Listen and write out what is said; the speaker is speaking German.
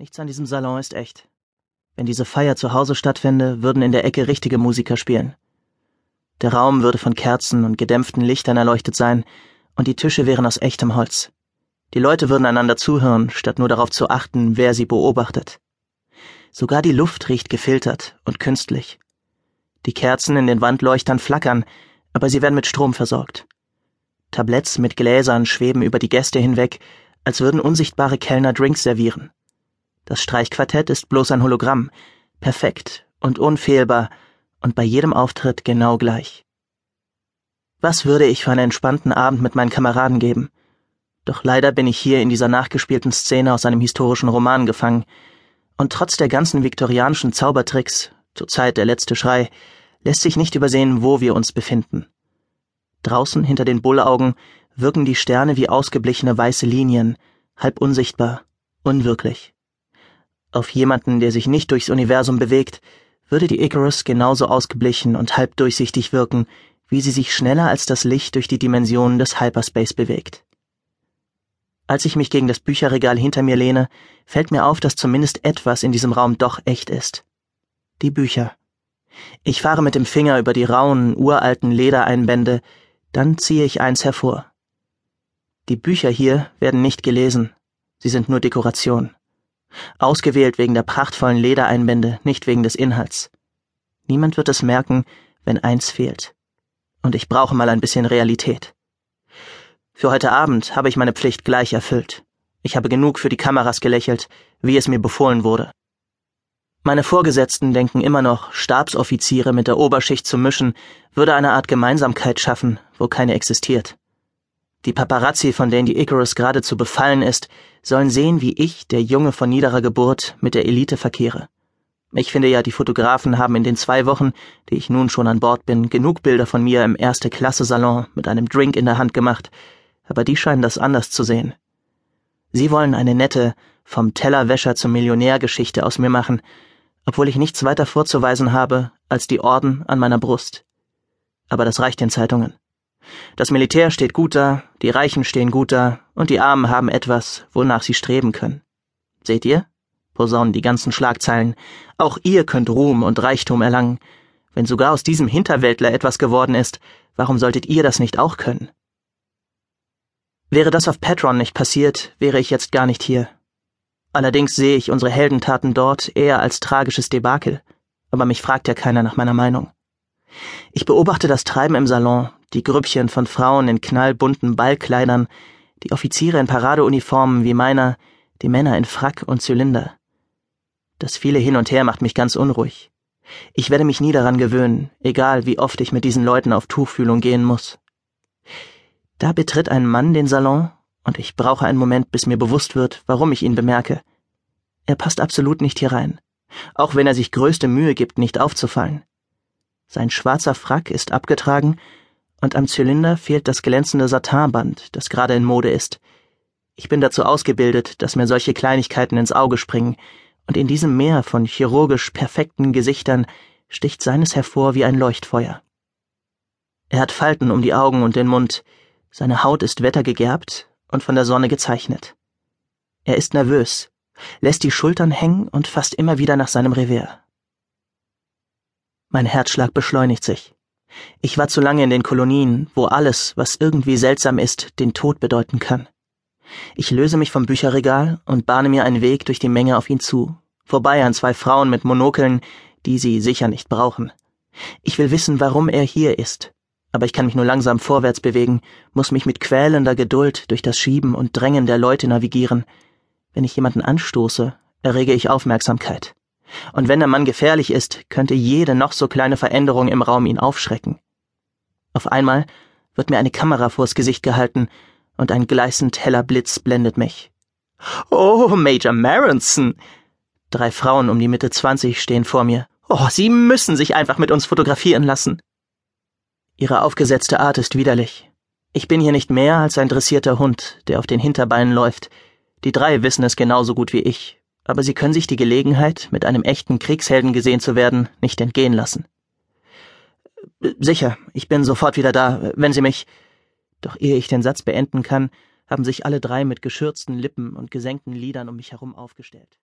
Nichts an diesem Salon ist echt. Wenn diese Feier zu Hause stattfände, würden in der Ecke richtige Musiker spielen. Der Raum würde von Kerzen und gedämpften Lichtern erleuchtet sein, und die Tische wären aus echtem Holz. Die Leute würden einander zuhören, statt nur darauf zu achten, wer sie beobachtet. Sogar die Luft riecht gefiltert und künstlich. Die Kerzen in den Wandleuchtern flackern, aber sie werden mit Strom versorgt. Tabletts mit Gläsern schweben über die Gäste hinweg, als würden unsichtbare Kellner Drinks servieren. Das Streichquartett ist bloß ein Hologramm, perfekt und unfehlbar und bei jedem Auftritt genau gleich. Was würde ich für einen entspannten Abend mit meinen Kameraden geben? Doch leider bin ich hier in dieser nachgespielten Szene aus einem historischen Roman gefangen, und trotz der ganzen viktorianischen Zaubertricks, zur Zeit der letzte Schrei, lässt sich nicht übersehen, wo wir uns befinden. Draußen hinter den Bullaugen wirken die Sterne wie ausgeblichene weiße Linien, halb unsichtbar, unwirklich. Auf jemanden, der sich nicht durchs Universum bewegt, würde die Icarus genauso ausgeblichen und halb durchsichtig wirken, wie sie sich schneller als das Licht durch die Dimensionen des Hyperspace bewegt. Als ich mich gegen das Bücherregal hinter mir lehne, fällt mir auf, dass zumindest etwas in diesem Raum doch echt ist. Die Bücher. Ich fahre mit dem Finger über die rauen, uralten Ledereinbände, dann ziehe ich eins hervor. Die Bücher hier werden nicht gelesen, sie sind nur Dekoration. Ausgewählt wegen der prachtvollen Ledereinbände, nicht wegen des Inhalts. Niemand wird es merken, wenn eins fehlt. Und ich brauche mal ein bisschen Realität. Für heute Abend habe ich meine Pflicht gleich erfüllt. Ich habe genug für die Kameras gelächelt, wie es mir befohlen wurde. Meine Vorgesetzten denken immer noch, Stabsoffiziere mit der Oberschicht zu mischen, würde eine Art Gemeinsamkeit schaffen, wo keine existiert. Die Paparazzi, von denen die Icarus geradezu befallen ist, sollen sehen, wie ich, der Junge von niederer Geburt, mit der Elite verkehre. Ich finde ja, die Fotografen haben in den zwei Wochen, die ich nun schon an Bord bin, genug Bilder von mir im Erste-Klasse-Salon mit einem Drink in der Hand gemacht, aber die scheinen das anders zu sehen. Sie wollen eine nette, vom Tellerwäscher zum Millionär Geschichte aus mir machen, obwohl ich nichts weiter vorzuweisen habe als die Orden an meiner Brust. Aber das reicht den Zeitungen. Das Militär steht gut da, die Reichen stehen gut da, und die Armen haben etwas, wonach sie streben können. Seht ihr? posaunen die ganzen Schlagzeilen. Auch ihr könnt Ruhm und Reichtum erlangen. Wenn sogar aus diesem Hinterwäldler etwas geworden ist, warum solltet ihr das nicht auch können? Wäre das auf Petron nicht passiert, wäre ich jetzt gar nicht hier. Allerdings sehe ich unsere Heldentaten dort eher als tragisches Debakel, aber mich fragt ja keiner nach meiner Meinung. Ich beobachte das Treiben im Salon, die Grüppchen von Frauen in knallbunten Ballkleidern, die Offiziere in Paradeuniformen wie meiner, die Männer in Frack und Zylinder. Das viele Hin und Her macht mich ganz unruhig. Ich werde mich nie daran gewöhnen, egal wie oft ich mit diesen Leuten auf Tuchfühlung gehen muss. Da betritt ein Mann den Salon, und ich brauche einen Moment, bis mir bewusst wird, warum ich ihn bemerke. Er passt absolut nicht hier rein, auch wenn er sich größte Mühe gibt, nicht aufzufallen. Sein schwarzer Frack ist abgetragen und am Zylinder fehlt das glänzende Satinband, das gerade in Mode ist. Ich bin dazu ausgebildet, dass mir solche Kleinigkeiten ins Auge springen, und in diesem Meer von chirurgisch perfekten Gesichtern sticht seines hervor wie ein Leuchtfeuer. Er hat Falten um die Augen und den Mund, seine Haut ist wettergegerbt und von der Sonne gezeichnet. Er ist nervös, lässt die Schultern hängen und fasst immer wieder nach seinem Revier. Mein Herzschlag beschleunigt sich. Ich war zu lange in den Kolonien, wo alles, was irgendwie seltsam ist, den Tod bedeuten kann. Ich löse mich vom Bücherregal und bahne mir einen Weg durch die Menge auf ihn zu, vorbei an zwei Frauen mit Monokeln, die sie sicher nicht brauchen. Ich will wissen, warum er hier ist, aber ich kann mich nur langsam vorwärts bewegen, muss mich mit quälender Geduld durch das Schieben und Drängen der Leute navigieren. Wenn ich jemanden anstoße, errege ich Aufmerksamkeit und wenn der Mann gefährlich ist, könnte jede noch so kleine Veränderung im Raum ihn aufschrecken. Auf einmal wird mir eine Kamera vors Gesicht gehalten und ein gleißend heller Blitz blendet mich. Oh, Major Maronson! Drei Frauen um die Mitte zwanzig stehen vor mir. Oh, Sie müssen sich einfach mit uns fotografieren lassen. Ihre aufgesetzte Art ist widerlich. Ich bin hier nicht mehr als ein dressierter Hund, der auf den Hinterbeinen läuft. Die drei wissen es genauso gut wie ich, aber sie können sich die Gelegenheit, mit einem echten Kriegshelden gesehen zu werden, nicht entgehen lassen. Sicher, ich bin sofort wieder da, wenn Sie mich. Doch ehe ich den Satz beenden kann, haben sich alle drei mit geschürzten Lippen und gesenkten Lidern um mich herum aufgestellt.